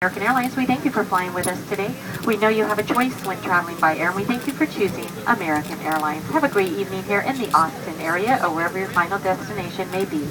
American Airlines, we thank you for flying with us today. We know you have a choice when traveling by air, and we thank you for choosing American Airlines. Have a great evening here in the Austin area or wherever your final destination may be.